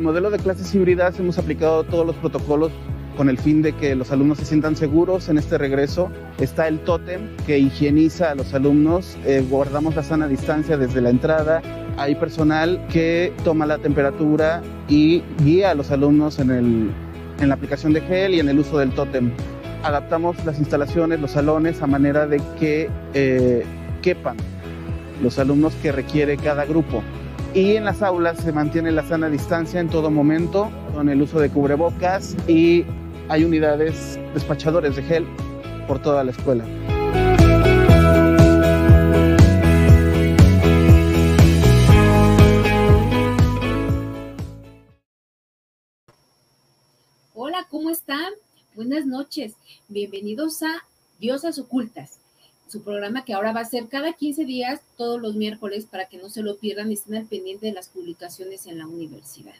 El modelo de clases híbridas hemos aplicado todos los protocolos con el fin de que los alumnos se sientan seguros en este regreso. Está el tótem que higieniza a los alumnos, eh, guardamos la sana distancia desde la entrada, hay personal que toma la temperatura y guía a los alumnos en, el, en la aplicación de gel y en el uso del tótem. Adaptamos las instalaciones, los salones a manera de que eh, quepan los alumnos que requiere cada grupo. Y en las aulas se mantiene la sana distancia en todo momento con el uso de cubrebocas y hay unidades despachadores de gel por toda la escuela. Hola, ¿cómo están? Buenas noches. Bienvenidos a Diosas Ocultas, su programa que ahora va a ser cada 15 días, todos los miércoles, para que no se lo pierdan y estén al pendiente de las publicaciones en la universidad.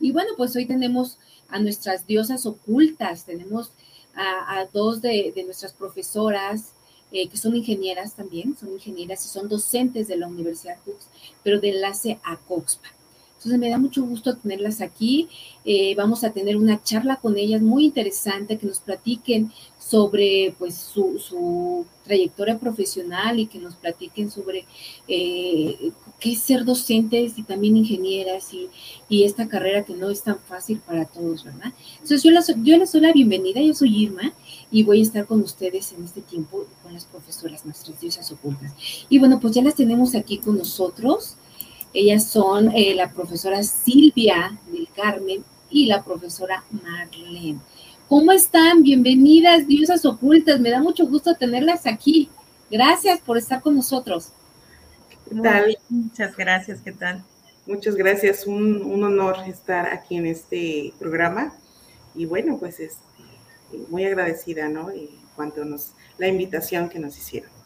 Y bueno, pues hoy tenemos a nuestras diosas ocultas, tenemos a, dos de, nuestras profesoras, eh, que son ingenieras también, son ingenieras y son docentes de la Universidad Cox, pero de enlace a Coxpa. Entonces me da mucho gusto tenerlas aquí. Eh, vamos a tener una charla con ellas muy interesante, que nos platiquen sobre pues su, trayectoria profesional y que nos platiquen sobre eh, qué es ser docentes y también ingenieras y, esta carrera que no es tan fácil para todos, ¿verdad? Entonces yo les, yo les doy la bienvenida, yo soy Irma y voy a estar con ustedes en este tiempo con las profesoras, nuestras diosas ocultas. Y bueno, pues ya las tenemos aquí con nosotros. Ellas son eh, la profesora Silvia del Carmen y la profesora Marlene. ¿Cómo están? Bienvenidas, diosas ocultas. Me da mucho gusto tenerlas aquí. Gracias por estar con nosotros. ¿Qué tal? Muchas gracias, ¿qué tal? Muchas gracias, un, honor estar aquí en este programa. Y bueno, pues es muy agradecida, ¿no? En cuanto nos, la invitación que nos hicieron.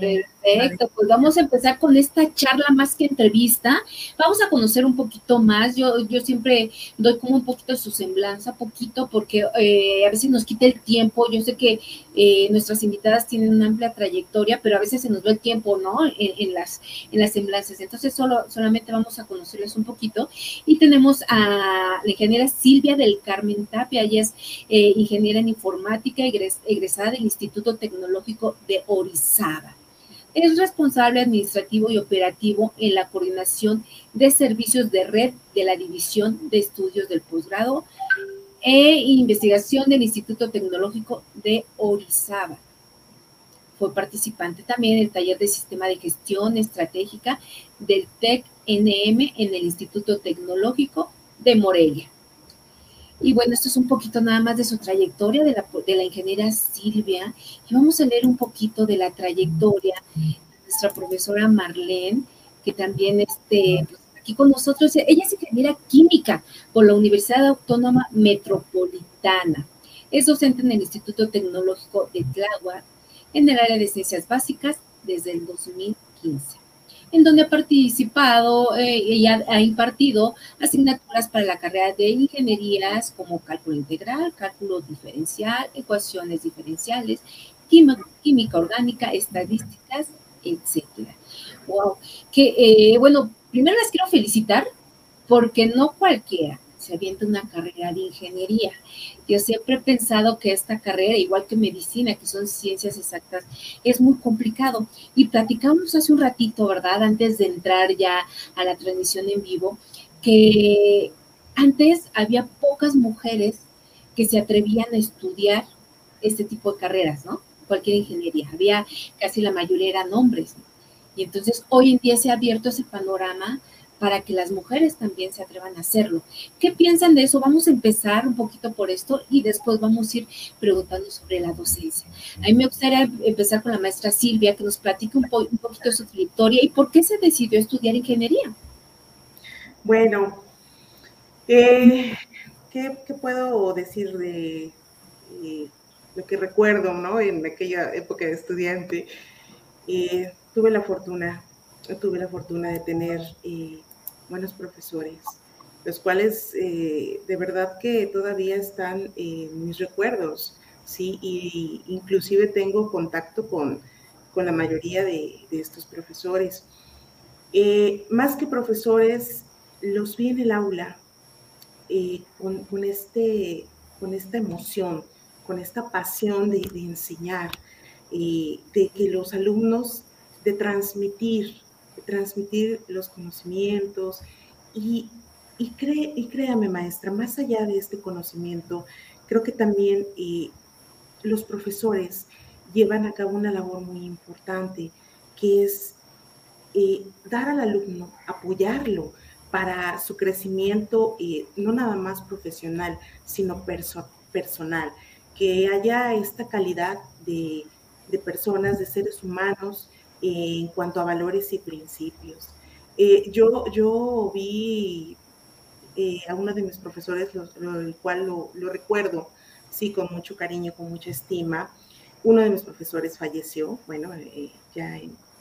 Perfecto, pues vamos a empezar con esta charla más que entrevista. Vamos a conocer un poquito más. Yo, yo siempre doy como un poquito de su semblanza, poquito, porque eh, a veces nos quita el tiempo. Yo sé que eh, nuestras invitadas tienen una amplia trayectoria, pero a veces se nos va el tiempo, ¿no? En, las, en las semblanzas. Entonces, solo, solamente vamos a conocerles un poquito. Y tenemos a la ingeniera Silvia del Carmen Tapia. Ella es eh, ingeniera en informática, egresada del Instituto Tecnológico de Orizaba. Es responsable administrativo y operativo en la coordinación de servicios de red de la División de Estudios del Posgrado e Investigación del Instituto Tecnológico de Orizaba. Fue participante también en el taller de Sistema de Gestión Estratégica del TEC-NM en el Instituto Tecnológico de Morelia. Y bueno, esto es un poquito nada más de su trayectoria de la, de la ingeniera Silvia. Y vamos a leer un poquito de la trayectoria de nuestra profesora Marlene, que también este, pues, aquí con nosotros. Ella es ingeniera química por la Universidad Autónoma Metropolitana. Es docente en el Instituto Tecnológico de Tláhuac en el área de ciencias básicas desde el 2015 en donde ha participado eh, y ha, impartido asignaturas para la carrera de ingenierías como cálculo integral, cálculo diferencial, ecuaciones diferenciales, química, orgánica, estadísticas, etcétera. Wow. Que, eh, bueno, primero las quiero felicitar porque no cualquiera se avienta una carrera de ingeniería. Yo siempre he pensado que esta carrera, igual que medicina, que son ciencias exactas, es muy complicado. Y platicamos hace un ratito, ¿verdad? Antes de entrar ya a la transmisión en vivo, que antes había pocas mujeres que se atrevían a estudiar este tipo de carreras, ¿no? Cualquier ingeniería. Había casi la mayoría eran hombres. Y entonces hoy en día se ha abierto ese panorama para que las mujeres también se atrevan a hacerlo. ¿Qué piensan de eso? Vamos a empezar un poquito por esto y después vamos a ir preguntando sobre la docencia. A mí me gustaría empezar con la maestra Silvia, que nos platique un, poquito de su trayectoria y por qué se decidió estudiar ingeniería. Bueno, eh, ¿qué, puedo decir de eh, lo que recuerdo, ¿no? En aquella época de estudiante. Eh, tuve la fortuna, tuve la fortuna de tener buenos profesores, los cuales eh, de verdad que todavía están en mis recuerdos, ¿sí? Y inclusive tengo contacto con, con la mayoría de, estos profesores. Eh, más que profesores, los vi en el aula, con, este, con esta emoción, con esta pasión de, enseñar, de que los alumnos, de transmitir, de transmitir los conocimientos. Y, y, y créame maestra, más allá de este conocimiento, creo que también los profesores llevan a cabo una labor muy importante, que es eh, dar al alumno, apoyarlo para su crecimiento, eh, no nada más profesional, sino personal, que haya esta calidad de, personas, de seres humanos eh, en cuanto a valores y principios. yo, yo vi a uno de mis profesores, el cual lo, lo recuerdo, sí, con mucho cariño, con mucha estima, uno de mis profesores falleció, bueno, eh, ya,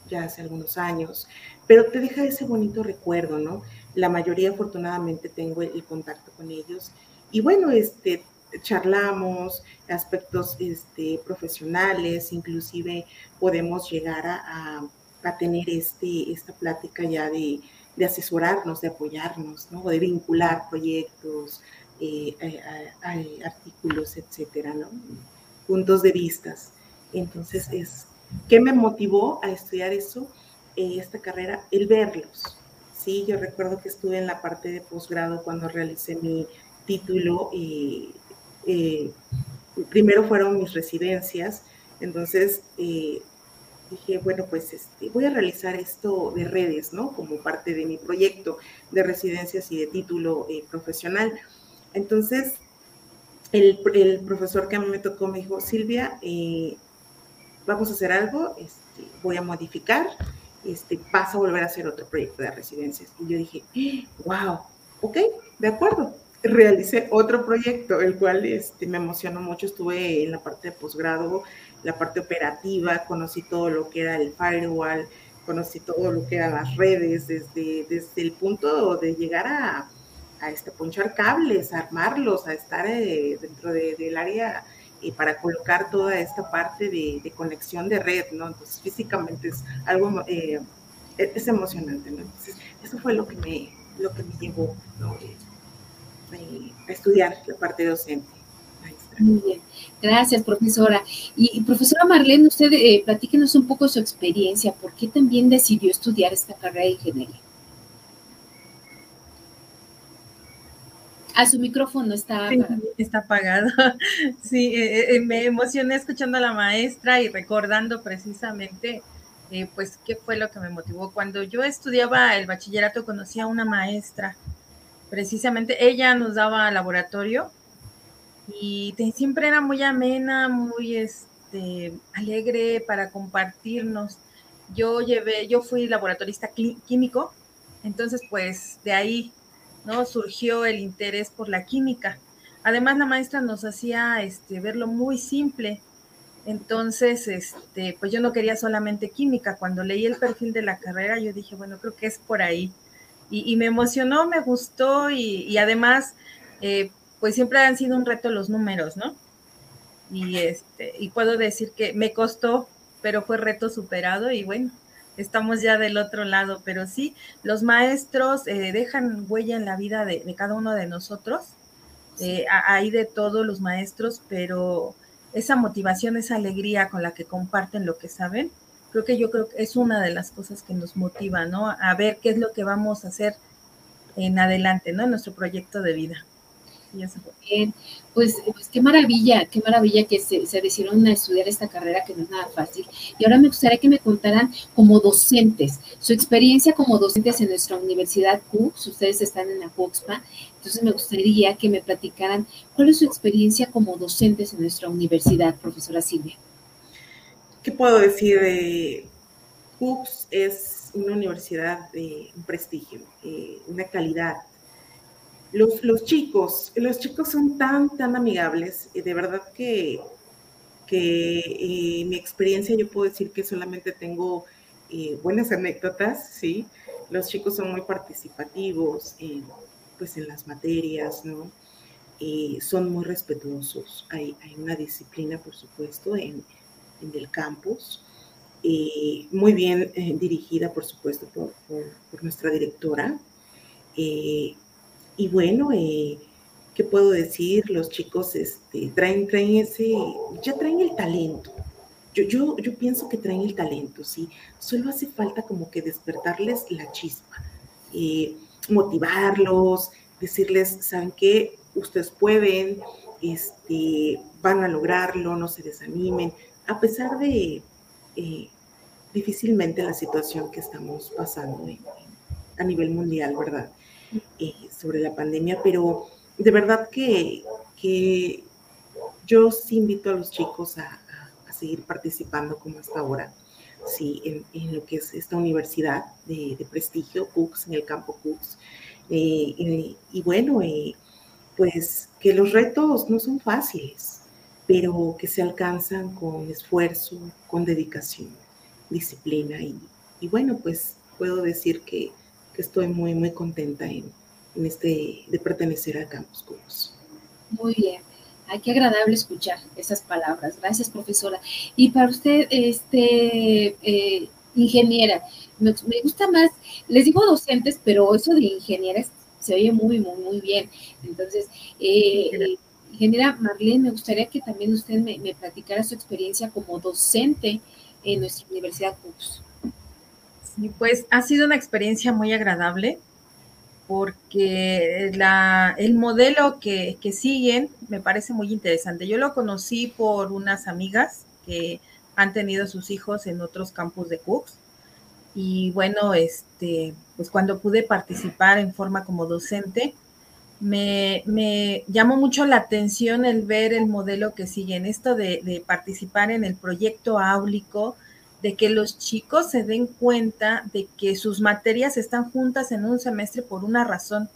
ya hace algunos años, pero te deja ese bonito recuerdo, ¿no? La mayoría afortunadamente tengo el, contacto con ellos y bueno, este, charlamos aspectos este, profesionales, inclusive podemos llegar a, a, tener este, esta plática ya de, de, asesorarnos, de apoyarnos, ¿no? de vincular proyectos, eh, artículos, etcétera, ¿no? puntos de vistas. Entonces, es, ¿qué me motivó a estudiar eso, eh, esta carrera? El verlos. Sí, yo recuerdo que estuve en la parte de posgrado cuando realicé mi título y eh, primero fueron mis residencias, entonces eh, dije, bueno, pues este, voy a realizar esto de redes, ¿no? Como parte de mi proyecto de residencias y de título profesional. Entonces, el, profesor que a mí me tocó me dijo, Silvia, eh, vamos a hacer algo, este, voy a modificar, este, a volver a hacer otro proyecto de residencias. Y yo dije, wow, ok, de acuerdo. Realicé otro proyecto, el cual este, me emocionó mucho. Estuve en la parte de posgrado, la parte operativa, conocí todo lo que era el firewall, conocí todo lo que eran las redes, desde, desde el punto de llegar a, a este, ponchar cables, a armarlos, a estar eh, dentro del área y para colocar toda esta parte de, conexión de red, ¿no? Entonces, físicamente es algo, eh, es emocionante, ¿no? Entonces, eso fue lo que me, lo que me llevó eh, a estudiar la parte docente. Muy bien, gracias profesora. Y, profesora Marlene, usted platíquenos un poco su experiencia, ¿por qué también decidió estudiar esta carrera de ingeniería? A su micrófono está apagado. está apagado. Sí, eh, eh, me emocioné escuchando a la maestra y recordando precisamente, eh, pues, qué fue lo que me motivó. Cuando yo estudiaba el bachillerato, conocí a una maestra. Precisamente ella nos daba laboratorio y siempre era muy amena, muy este, alegre para compartirnos. Yo llevé, yo fui laboratorista químico, entonces, pues, de ahí ¿no? Surgió el interés por la química. Además, la maestra nos hacía este, verlo muy simple. Entonces, este, pues yo no quería solamente química. Cuando leí el perfil de la carrera, yo dije, bueno, creo que es por ahí. Y, me emocionó, me gustó y, además, eh, pues siempre han sido un reto los números, ¿no? Y, este, y puedo decir que me costó, pero fue reto superado y bueno, estamos ya del otro lado, pero sí, los maestros eh, dejan huella en la vida de, cada uno de nosotros. Eh, hay de todos los maestros, pero esa motivación, esa alegría con la que comparten lo que saben, creo que yo creo que es una de las cosas que nos motiva, ¿no? A ver qué es lo que vamos a hacer en adelante, ¿no? En nuestro proyecto de vida. Bien, pues, pues, qué maravilla, qué maravilla que se, decidieron a estudiar esta carrera que no es nada fácil. Y ahora me gustaría que me contaran como docentes, su experiencia como docentes en nuestra universidad CUX, ustedes están en la CUXPA, entonces me gustaría que me platicaran cuál es su experiencia como docentes en nuestra universidad, profesora Silvia. ¿Qué puedo decir? de CUX es una universidad de un prestigio, eh, una calidad los, chicos, los chicos son tan, tan amigables, de verdad que, que eh, mi experiencia yo puedo decir que solamente tengo eh, buenas anécdotas, ¿sí? Los chicos son muy participativos pues en las materias, ¿no? son muy respetuosos. Hay, una disciplina, por supuesto, en, el campus, muy bien eh, dirigida, por supuesto, por, por, nuestra directora. Y bueno, eh, ¿qué puedo decir? Los chicos este, traen, traen ese, ya traen el talento. Yo, yo, yo pienso que traen el talento, ¿sí? Solo hace falta como que despertarles la chispa, eh, motivarlos, decirles, ¿saben qué? Ustedes pueden, este, van a lograrlo, no se desanimen, a pesar de eh, difícilmente la situación que estamos pasando a nivel mundial, ¿verdad? Eh, sobre la pandemia, pero de verdad que, que yo invito a los chicos a, seguir participando como hasta ahora, sí, en, lo que es esta universidad de, prestigio, Cooks, en el campo Cooks. Eh, y bueno, pues que los retos no son fáciles, pero que se alcanzan con esfuerzo, con dedicación, disciplina. Y, bueno, pues puedo decir que, estoy muy, muy contenta en, este, de pertenecer a Campus Cubos. Muy bien. Ay, qué agradable escuchar esas palabras. Gracias, profesora. Y para usted, este, eh, ingeniera, me, gusta más, les digo docentes, pero eso de ingeniera se oye muy, muy, muy bien. Entonces, eh, ingeniera Marlene, me gustaría que también usted me, platicara su experiencia como docente en nuestra Universidad CUPS. Sí, pues ha sido una experiencia muy agradable porque el modelo que, que, siguen me parece muy interesante. Yo lo conocí por unas amigas que han tenido sus hijos en otros campus de Cooks y bueno, este, pues cuando pude participar en forma como docente, me, me, llamó mucho la atención el ver el modelo que siguen, esto de, de, participar en el proyecto áulico, de que los chicos se den cuenta de que sus materias están juntas en un semestre por una razón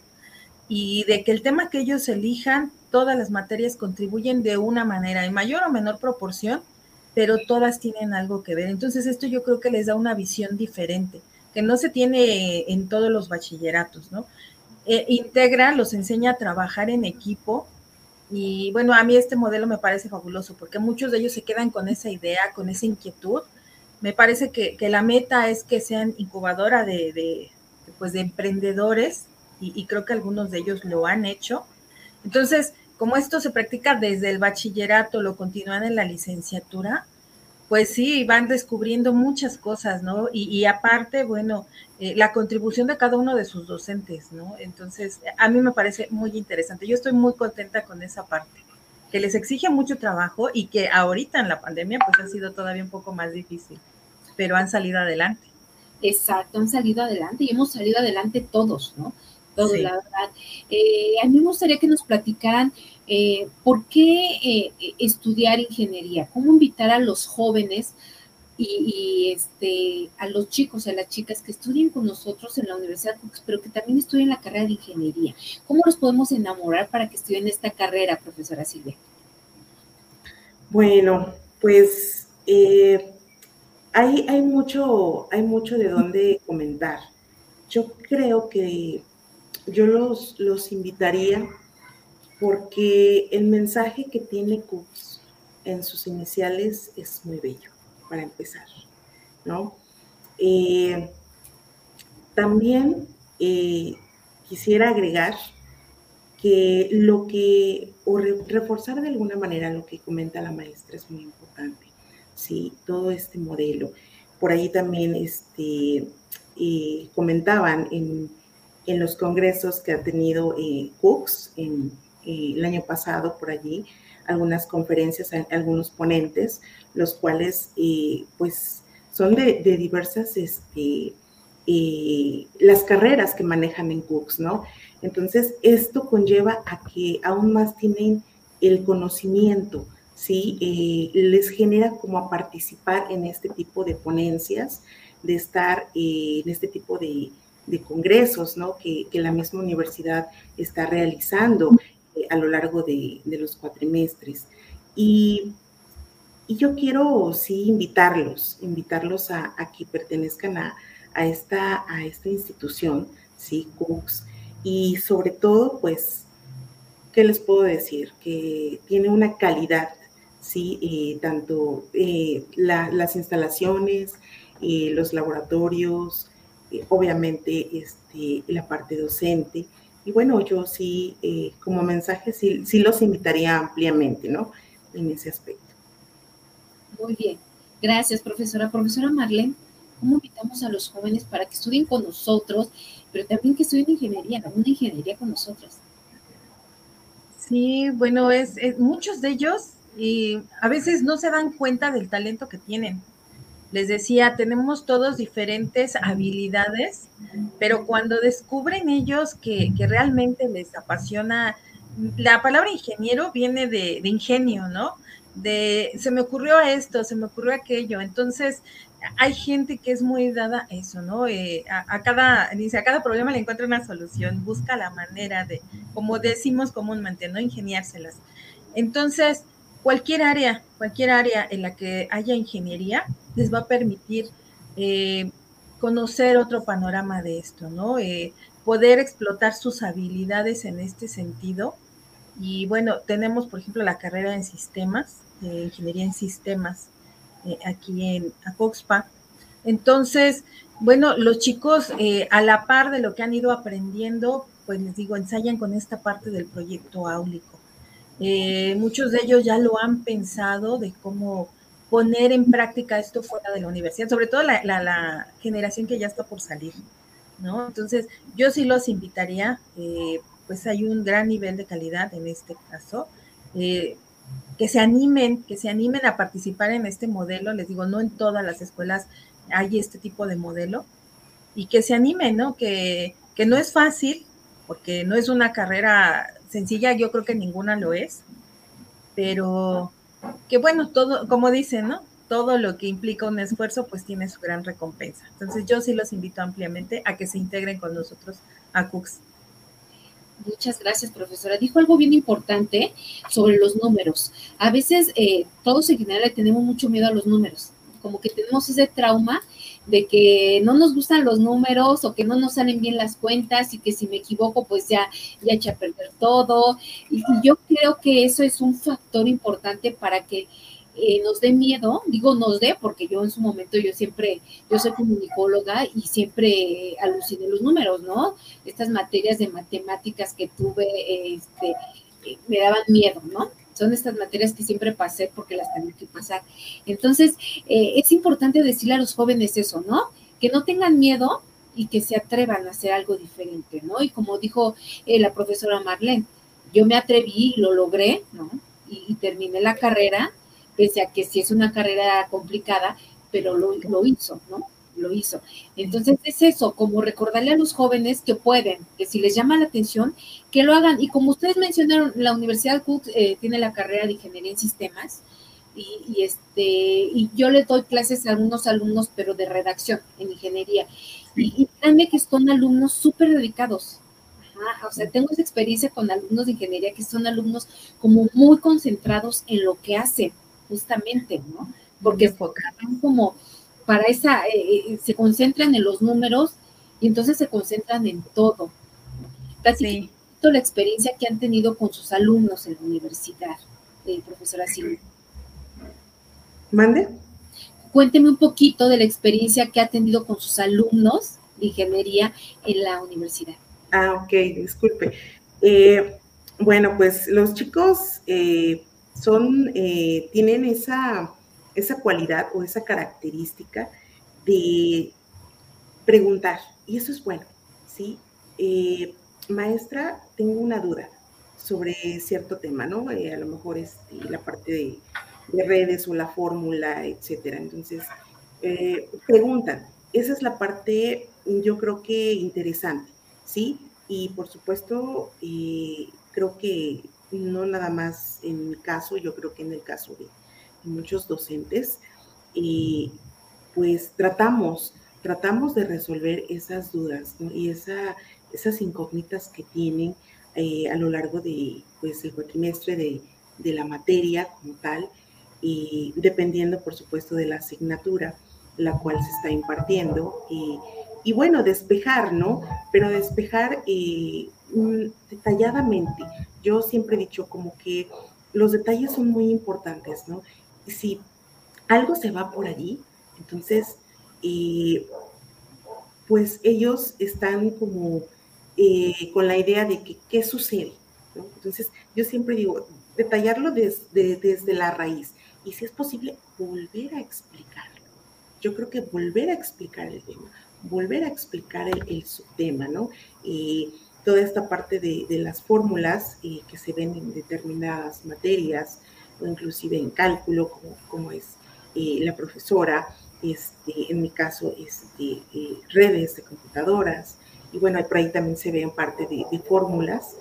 y de que el tema que ellos elijan, todas las materias contribuyen de una manera, en mayor o menor proporción, pero todas tienen algo que ver. Entonces esto yo creo que les da una visión diferente, que no se tiene en todos los bachilleratos, ¿no? Eh, integra, los enseña a trabajar en equipo y bueno, a mí este modelo me parece fabuloso porque muchos de ellos se quedan con esa idea, con esa inquietud. Me parece que, la meta es que sean incubadora de, pues de emprendedores y, y creo que algunos de ellos lo han hecho. Entonces, como esto se practica desde el bachillerato, lo continúan en la licenciatura, pues sí, van descubriendo muchas cosas, ¿no? Y, aparte, bueno, eh, la contribución de cada uno de sus docentes, ¿no? Entonces, a mí me parece muy interesante. Yo estoy muy contenta con esa parte, que les exige mucho trabajo y que ahorita en la pandemia, pues ha sido todavía un poco más difícil, pero han salido adelante. Exacto, han salido adelante y hemos salido adelante todos, ¿no? Todo, la verdad. Eh, a mí me gustaría que nos platicaran eh, por qué eh, estudiar ingeniería, cómo invitar a los jóvenes y, este, a los chicos, a las chicas que estudien con nosotros en la Universidad pero que también estudien la carrera de ingeniería. ¿Cómo los podemos enamorar para que estudien esta carrera, profesora Silvia? Bueno, pues hay, hay, mucho, hay mucho de dónde comentar. Yo creo que yo los, los invitaría porque el mensaje que tiene Cooks en sus iniciales es muy bello, para empezar, ¿no? Eh, también eh, quisiera agregar que lo que, o reforzar de alguna manera lo que comenta la maestra es muy importante, ¿sí? Todo este modelo. Por ahí también este, eh, comentaban en en los congresos que ha tenido eh, Cooks en, eh, el año pasado por allí, algunas conferencias, algunos ponentes, los cuales eh, pues son de, diversas, este, las carreras que manejan en Cooks, ¿no? Entonces, esto conlleva a que aún más tienen el conocimiento, ¿sí? les genera como a participar en este tipo de ponencias, de estar en este tipo de, de congresos ¿no? que, la misma universidad está realizando eh, a lo largo de, los cuatrimestres. Y, y, yo quiero, sí, invitarlos, invitarlos a, que pertenezcan a, esta, a esta institución, ¿sí? Cooks. Y sobre todo, pues, ¿qué les puedo decir? Que tiene una calidad, ¿sí? Eh, tanto eh, las instalaciones, los laboratorios, obviamente este, la parte docente, y bueno, yo sí, eh, como mensaje, sí, sí los invitaría ampliamente, ¿no? En ese aspecto. Muy bien. Gracias, profesora. Profesora Marlene, ¿cómo invitamos a los jóvenes para que estudien con nosotros, pero también que estudien ingeniería, una ingeniería con nosotros? Sí, bueno, es, muchos de ellos y a veces no se dan cuenta del talento que tienen. Les decía, tenemos todos diferentes habilidades, pero cuando descubren ellos que, realmente les apasiona, la palabra ingeniero viene de, ingenio, ¿no? de se me ocurrió esto, se me ocurrió aquello. Entonces, hay gente que es muy dada a eso, ¿no? Eh, a, cada, dice, a cada problema le encuentra una solución, busca la manera de, como decimos comúnmente, ¿no? Ingeniárselas. Entonces, cualquier área, cualquier área en la que haya ingeniería, les va a permitir eh, conocer otro panorama de esto, ¿no? Eh, poder explotar sus habilidades en este sentido. Y bueno, tenemos, por ejemplo, la carrera en sistemas, ingeniería en sistemas, eh, aquí en Acoxpa. Entonces, bueno, los chicos a la par de lo que han ido aprendiendo, pues les digo, ensayan con esta parte del proyecto áulico. Eh, muchos de ellos ya lo han pensado de cómo poner en práctica esto fuera de la universidad, sobre todo la, generación que ya está por salir, ¿no? Entonces, yo sí los invitaría, pues hay un gran nivel de calidad en este caso que se animen, que se animen a participar en este modelo. Les digo, no en todas las escuelas hay este tipo de modelo y que se animen, ¿no? Que, que no es fácil, porque no es una carrera sencilla, yo creo que ninguna lo es, pero que bueno, todo, como dicen, ¿no? Todo lo que implica un esfuerzo, pues tiene su gran recompensa. Entonces yo sí los invito ampliamente a que se integren con nosotros a Cooks. Muchas gracias, profesora. Dijo algo bien importante sobre los números. A veces eh, todos en general tenemos mucho miedo a los números, como que tenemos ese trauma de que no nos gustan los números o que no nos salen bien las cuentas y que si me equivoco pues ya, ya echa a perder todo. y yo creo que eso es un factor importante para que eh, nos dé miedo, digo nos dé, porque yo en su momento yo siempre, yo soy comunicóloga y siempre aluciné los números, ¿no? Estas materias de matemáticas que tuve, este, eh, me daban miedo, ¿no? Son estas materias que siempre pasé porque las tenía que pasar. Entonces, eh, es importante decirle a los jóvenes eso, ¿no? Que no tengan miedo y que se atrevan a hacer algo diferente, ¿no? Y como dijo la profesora Marlene, yo me atreví y lo logré, ¿no? y terminé la carrera pese a que sí es una carrera complicada, pero lo, lo hizo, ¿no? Lo hizo. Entonces es eso, como recordarle a los jóvenes que pueden, que si les llama la atención, que lo hagan. Y como ustedes mencionaron, la Universidad Cook eh, tiene la carrera de Ingeniería en Sistemas. Y, este y yo le doy clases a algunos alumnos, pero de redacción en ingeniería. Y, y que son alumnos súper dedicados. o sea, tengo esa experiencia con alumnos de ingeniería que son alumnos como muy concentrados en lo que hacen justamente, ¿no? Porque como para esa, eh, eh, se concentran en los números y entonces se concentran en todo. Casi la experiencia que han tenido con sus alumnos en la universidad, eh, profesora Silvia. ¿Mande? Cuénteme un poquito de la experiencia que ha tenido con sus alumnos de ingeniería en la universidad. Ah, ok, disculpe. bueno, pues los chicos son, eh, tienen esa, esa cualidad o esa característica de preguntar, y eso es bueno, ¿sí? Eh, maestra, tengo una duda sobre cierto tema, ¿no? Eh, a lo mejor es este, la parte de, redes o la fórmula, etcétera. Entonces, preguntan. Esa es la parte, yo creo que interesante, ¿sí? Y por supuesto, creo que no nada más en mi caso, yo creo que en el caso de muchos docentes, y pues tratamos, tratamos de resolver esas dudas y esa, esas incógnitas que tienen eh, a lo largo de pues, el cuatrimestre de, de la materia como tal, y dependiendo, por supuesto, de la asignatura la cual se está impartiendo. Y, y bueno, despejar, ¿no? Pero despejar eh, detalladamente. Yo siempre he dicho como que los detalles son muy importantes, ¿no? Si algo se va por allí, entonces, eh, pues ellos están como eh, con la idea de que qué sucede. Entonces, yo siempre digo, detallarlo desde, desde la raíz y si es posible, volver a explicarlo. Yo creo que volver a explicar el tema, volver a explicar el, subtema, ¿no? Eh, toda esta parte de, las fórmulas eh, que se ven en determinadas materias o inclusive en cálculo, como, como es eh, la profesora, este, en mi caso, este, redes de computadoras, y bueno, por ahí también se ven parte de, fórmulas,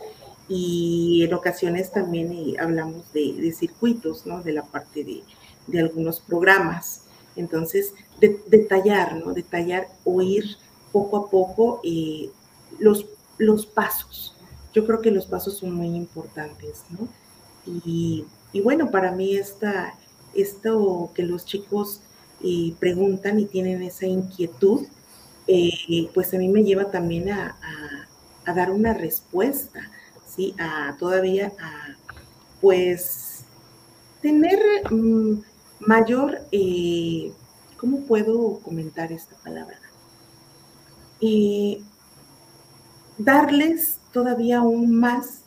y en ocasiones también hablamos de, circuitos, ¿no? De la parte de, de algunos programas. Entonces, detallar, ¿no? Detallar o ir poco a poco eh, los, los pasos. Yo creo que los pasos son muy importantes, ¿no? Y, bueno, para mí esta, esto que los chicos eh, preguntan y tienen esa inquietud, eh, pues a mí me lleva también a, dar una respuesta, ¿sí? A todavía a, pues, tener... Mm, mayor, eh, ¿cómo puedo comentar esta palabra? Darles todavía aún más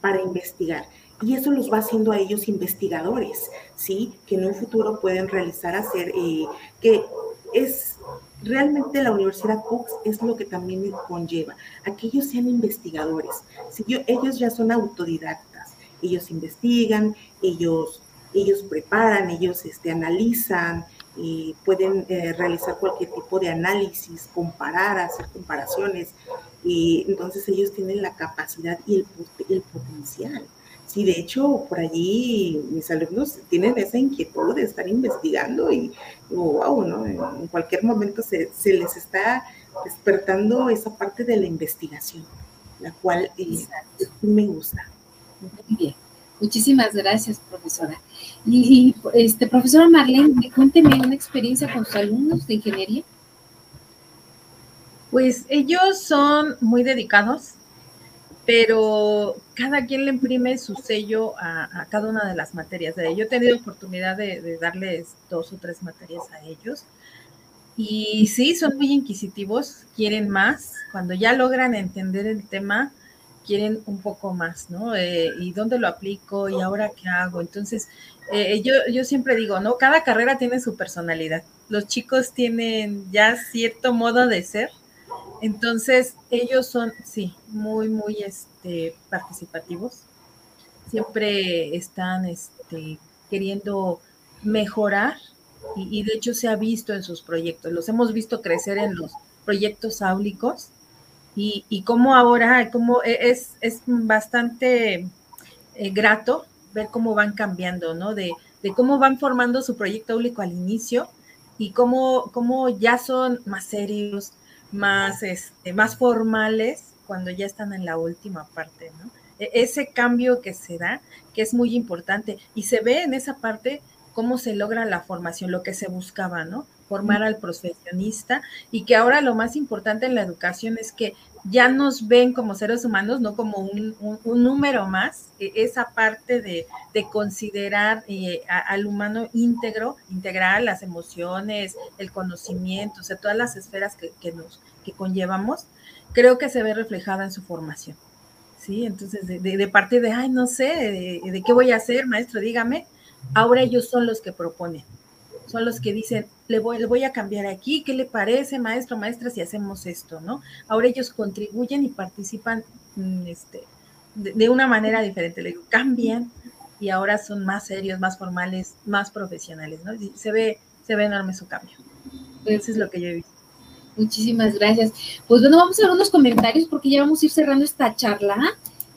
para investigar. Y eso los va haciendo a ellos investigadores, ¿sí? Que en un futuro pueden realizar, hacer, que es realmente la Universidad Cox es lo que también conlleva, a que ellos sean investigadores. Si ellos ya son autodidactas, ellos investigan, ellos ellos preparan, ellos este, analizan, y pueden eh, realizar cualquier tipo de análisis, comparar, hacer comparaciones. Y entonces ellos tienen la capacidad y el, el potencial. Sí, de hecho, por allí mis alumnos tienen esa inquietud de estar investigando y, wow, ¿no? En, cualquier momento se, se, les está despertando esa parte de la investigación, la cual eh, me gusta. Muy bien. Muchísimas gracias, profesora. Y, este, profesora Marlene, cuénteme una experiencia con sus alumnos de ingeniería. Pues ellos son muy dedicados, pero cada quien le imprime su sello a, cada una de las materias. Yo he tenido oportunidad de, darles dos o tres materias a ellos. Y sí, son muy inquisitivos, quieren más. Cuando ya logran entender el tema, quieren un poco más, ¿no? Eh, ¿Y dónde lo aplico? ¿Y ahora qué hago? Entonces, eh, yo, yo siempre digo, ¿no? Cada carrera tiene su personalidad. Los chicos tienen ya cierto modo de ser. Entonces, ellos son, sí, muy, muy este, participativos. Siempre están este, queriendo mejorar y, de hecho se ha visto en sus proyectos. Los hemos visto crecer en los proyectos áulicos y, y cómo ahora, cómo e, es, es bastante eh, grato ver cómo van cambiando, ¿no? De, de, cómo van formando su proyecto público al inicio y cómo, cómo ya son más serios, más, este, más formales cuando ya están en la última parte, ¿no? E, ese cambio que se da, que es muy importante, y se ve en esa parte cómo se logra la formación, lo que se buscaba, ¿no? formar al profesionista y que ahora lo más importante en la educación es que ya nos ven como seres humanos, no como un, número más, e, esa parte de, considerar eh, al humano íntegro, integrar las emociones, el conocimiento, o sea, todas las esferas que, nos que conllevamos, creo que se ve reflejada en su formación. ¿Sí? Entonces, de, de, de, ay, no sé, de, de qué voy a hacer, maestro, dígame, ahora ellos son los que proponen son los que dicen, le voy, le voy a cambiar aquí, ¿qué le parece, maestro, maestra, si hacemos esto, no? Ahora ellos contribuyen y participan mm, este, de, una manera diferente, le digo, cambian y ahora son más serios, más formales, más profesionales, ¿no? Y se ve, se ve enorme su cambio. Eso es lo que yo he visto. Muchísimas gracias. Pues bueno, vamos a ver unos comentarios porque ya vamos a ir cerrando esta charla.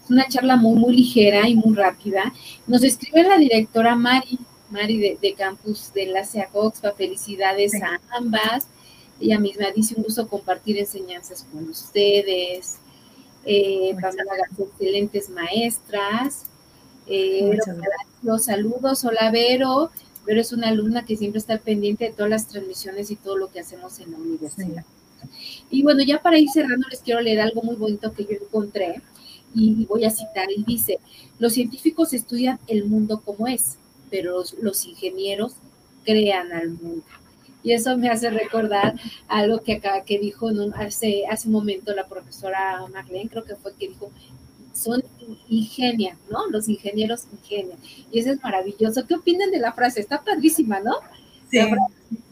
Es una charla muy, muy ligera y muy rápida. Nos escribe la directora Mari. Mari de, Campus de la Coxpa, felicidades a ambas. Ella misma dice un gusto compartir enseñanzas con ustedes. Eh, excelentes maestras. Eh, los saludos, hola Vero. Vero es una alumna que siempre está pendiente de todas las transmisiones y todo lo que hacemos en la universidad. Y bueno, ya para ir cerrando, les quiero leer algo muy bonito que yo encontré y voy a citar. Y dice, los científicos estudian el mundo como es, pero los, ingenieros crean al mundo. Y eso me hace recordar algo que acá que dijo hace, hace un momento la profesora Marlene, creo que fue que dijo, son ingenian, ¿no? Los ingenieros ingenian. Y eso es maravilloso. ¿Qué opinan de la frase? Está padrísima, ¿no? Sí.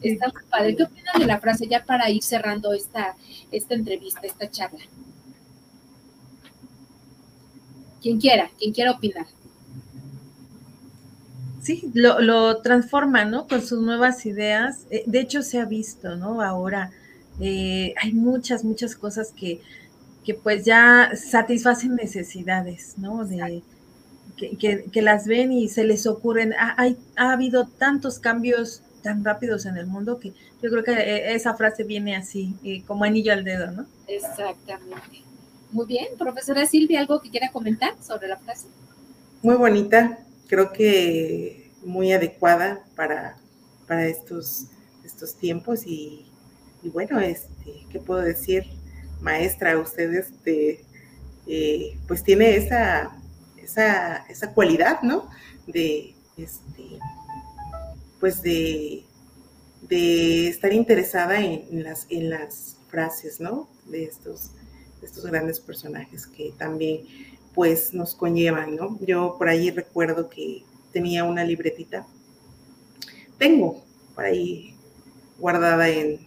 Está muy padre. ¿Qué opinan de la frase ya para ir cerrando esta, esta entrevista, esta charla? Quien quiera, quien quiera opinar. Sí, lo, lo transforma, ¿no? Con sus nuevas ideas. Eh, de hecho, se ha visto, ¿no? Ahora eh, hay muchas, muchas cosas que, que pues ya satisfacen necesidades, ¿no? De, que, que, las ven y se les ocurren. Ha, hay, ha habido tantos cambios tan rápidos en el mundo que yo creo que eh, esa frase viene así, como anillo al dedo, ¿no? Exactamente. Muy bien, profesora Silvia, ¿algo que quiera comentar sobre la frase? Muy bonita, creo que muy adecuada para, para estos, estos tiempos y, bueno, este, ¿qué puedo decir? Maestra, usted este, eh, pues tiene esa, esa, esa, cualidad, ¿no? De, este, pues de, de estar interesada en, las, en las frases, ¿no? De estos, de estos grandes personajes que también pues nos conllevan, ¿no? Yo por ahí recuerdo que tenía una libretita, tengo por ahí guardada en,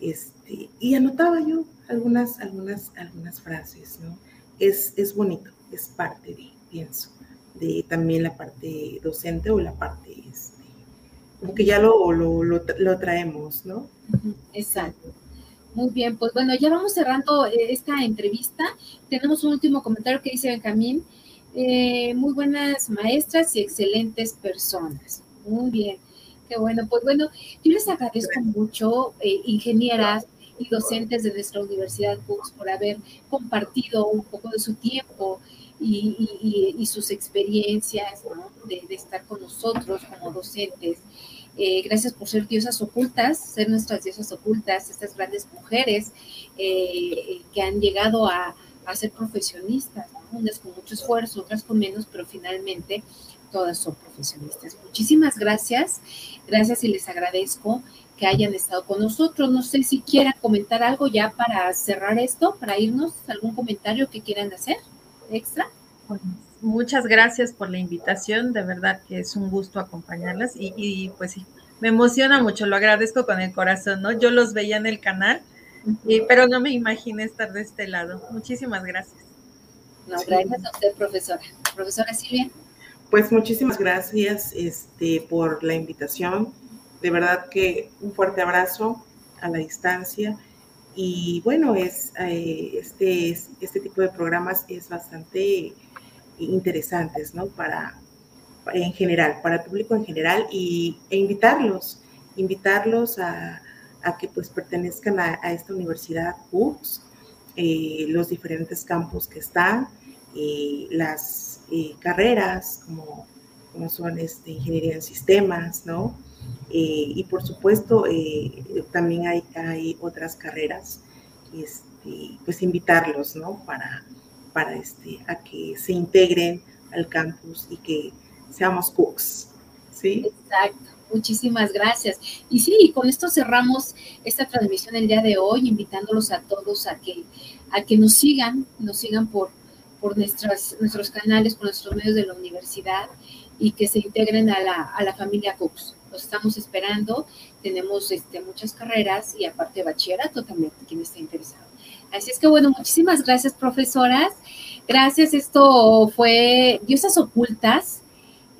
este, y anotaba yo algunas, algunas, algunas frases, ¿no? Es, es bonito, es parte de, pienso, de también la parte docente o la parte, este, como que ya lo, lo, lo, lo traemos, ¿no? Exacto. Muy bien, pues bueno, ya vamos cerrando eh, esta entrevista. Tenemos un último comentario que dice Benjamín. Eh, muy buenas maestras y excelentes personas. Muy bien, qué bueno. Pues bueno, yo les agradezco mucho, eh, ingenieras y docentes de nuestra Universidad Books, por haber compartido un poco de su tiempo y, sus experiencias de, de estar con nosotros como docentes. Eh, gracias por ser diosas ocultas, ser nuestras diosas ocultas, estas grandes mujeres eh, que han llegado a, ser profesionistas, unas con mucho esfuerzo, otras con menos, pero finalmente todas son profesionistas. Muchísimas gracias, gracias y les agradezco que hayan estado con nosotros. No sé si quieran comentar algo ya para cerrar esto, para irnos, algún comentario que quieran hacer extra. Bueno muchas gracias por la invitación, de verdad que es un gusto acompañarlas y, pues sí, me emociona mucho, lo agradezco con el corazón, ¿no? Yo los veía en el canal, pero no me imaginé estar de este lado. Muchísimas gracias. No, gracias a usted, profesora. Profesora Silvia. Pues muchísimas gracias este, por la invitación. De verdad que un fuerte abrazo a la distancia. Y bueno, es, eh, este, este tipo de programas es bastante interesantes, ¿no? Para, en general, para el público en general y, e invitarlos, invitarlos a, que pues pertenezcan a, esta universidad UPS, eh, los diferentes campos que están, eh, las eh, carreras como, como son este, ingeniería en sistemas, ¿no? y por supuesto también hay, hay otras carreras, este, pues invitarlos, ¿no? Para, para este, a que se integren al campus y que seamos cooks. ¿sí? Exacto. Muchísimas gracias. Y sí, con esto cerramos esta transmisión el día de hoy, invitándolos a todos a que, a que nos sigan, nos sigan por, por nuestras, nuestros canales, por nuestros medios de la universidad y que se integren a la, a la familia Cooks. Los estamos esperando, tenemos este, muchas carreras y aparte bachillerato también, quien está interesado. Así es que bueno, muchísimas gracias, profesoras. Gracias, esto fue Diosas Ocultas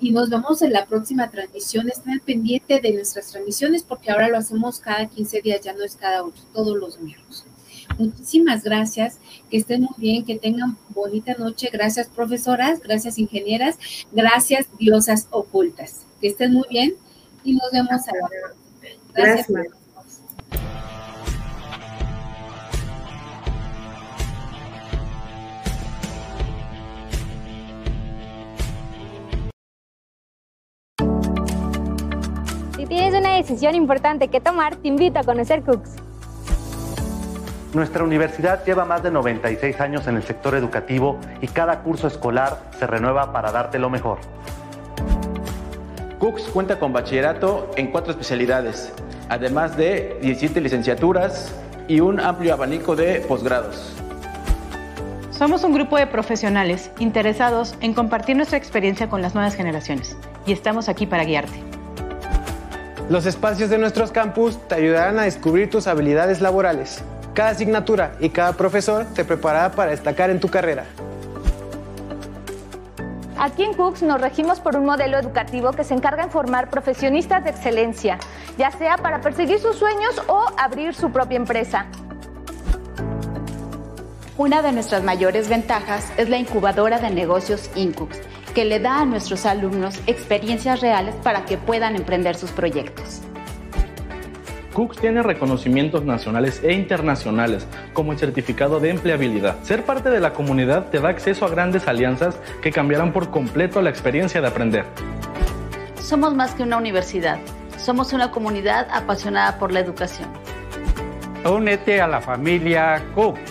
y nos vemos en la próxima transmisión. Estén al pendiente de nuestras transmisiones porque ahora lo hacemos cada 15 días, ya no es cada ocho, todos los domingos. Muchísimas gracias, que estén muy bien, que tengan bonita noche. Gracias, profesoras, gracias, ingenieras, gracias, diosas ocultas. Que estén muy bien y nos vemos a Gracias. gracias. Decisión importante que tomar, te invito a conocer Cooks. Nuestra universidad lleva más de 96 años en el sector educativo y cada curso escolar se renueva para darte lo mejor. Cooks cuenta con bachillerato en cuatro especialidades, además de 17 licenciaturas y un amplio abanico de posgrados. Somos un grupo de profesionales interesados en compartir nuestra experiencia con las nuevas generaciones y estamos aquí para guiarte. Los espacios de nuestros campus te ayudarán a descubrir tus habilidades laborales. Cada asignatura y cada profesor te preparará para destacar en tu carrera. Aquí en Cooks nos regimos por un modelo educativo que se encarga en formar profesionistas de excelencia, ya sea para perseguir sus sueños o abrir su propia empresa. Una de nuestras mayores ventajas es la incubadora de negocios Incubs, que le da a nuestros alumnos experiencias reales para que puedan emprender sus proyectos. Cooks tiene reconocimientos nacionales e internacionales, como el certificado de empleabilidad. Ser parte de la comunidad te da acceso a grandes alianzas que cambiarán por completo la experiencia de aprender. Somos más que una universidad, somos una comunidad apasionada por la educación. Únete a la familia Cooks.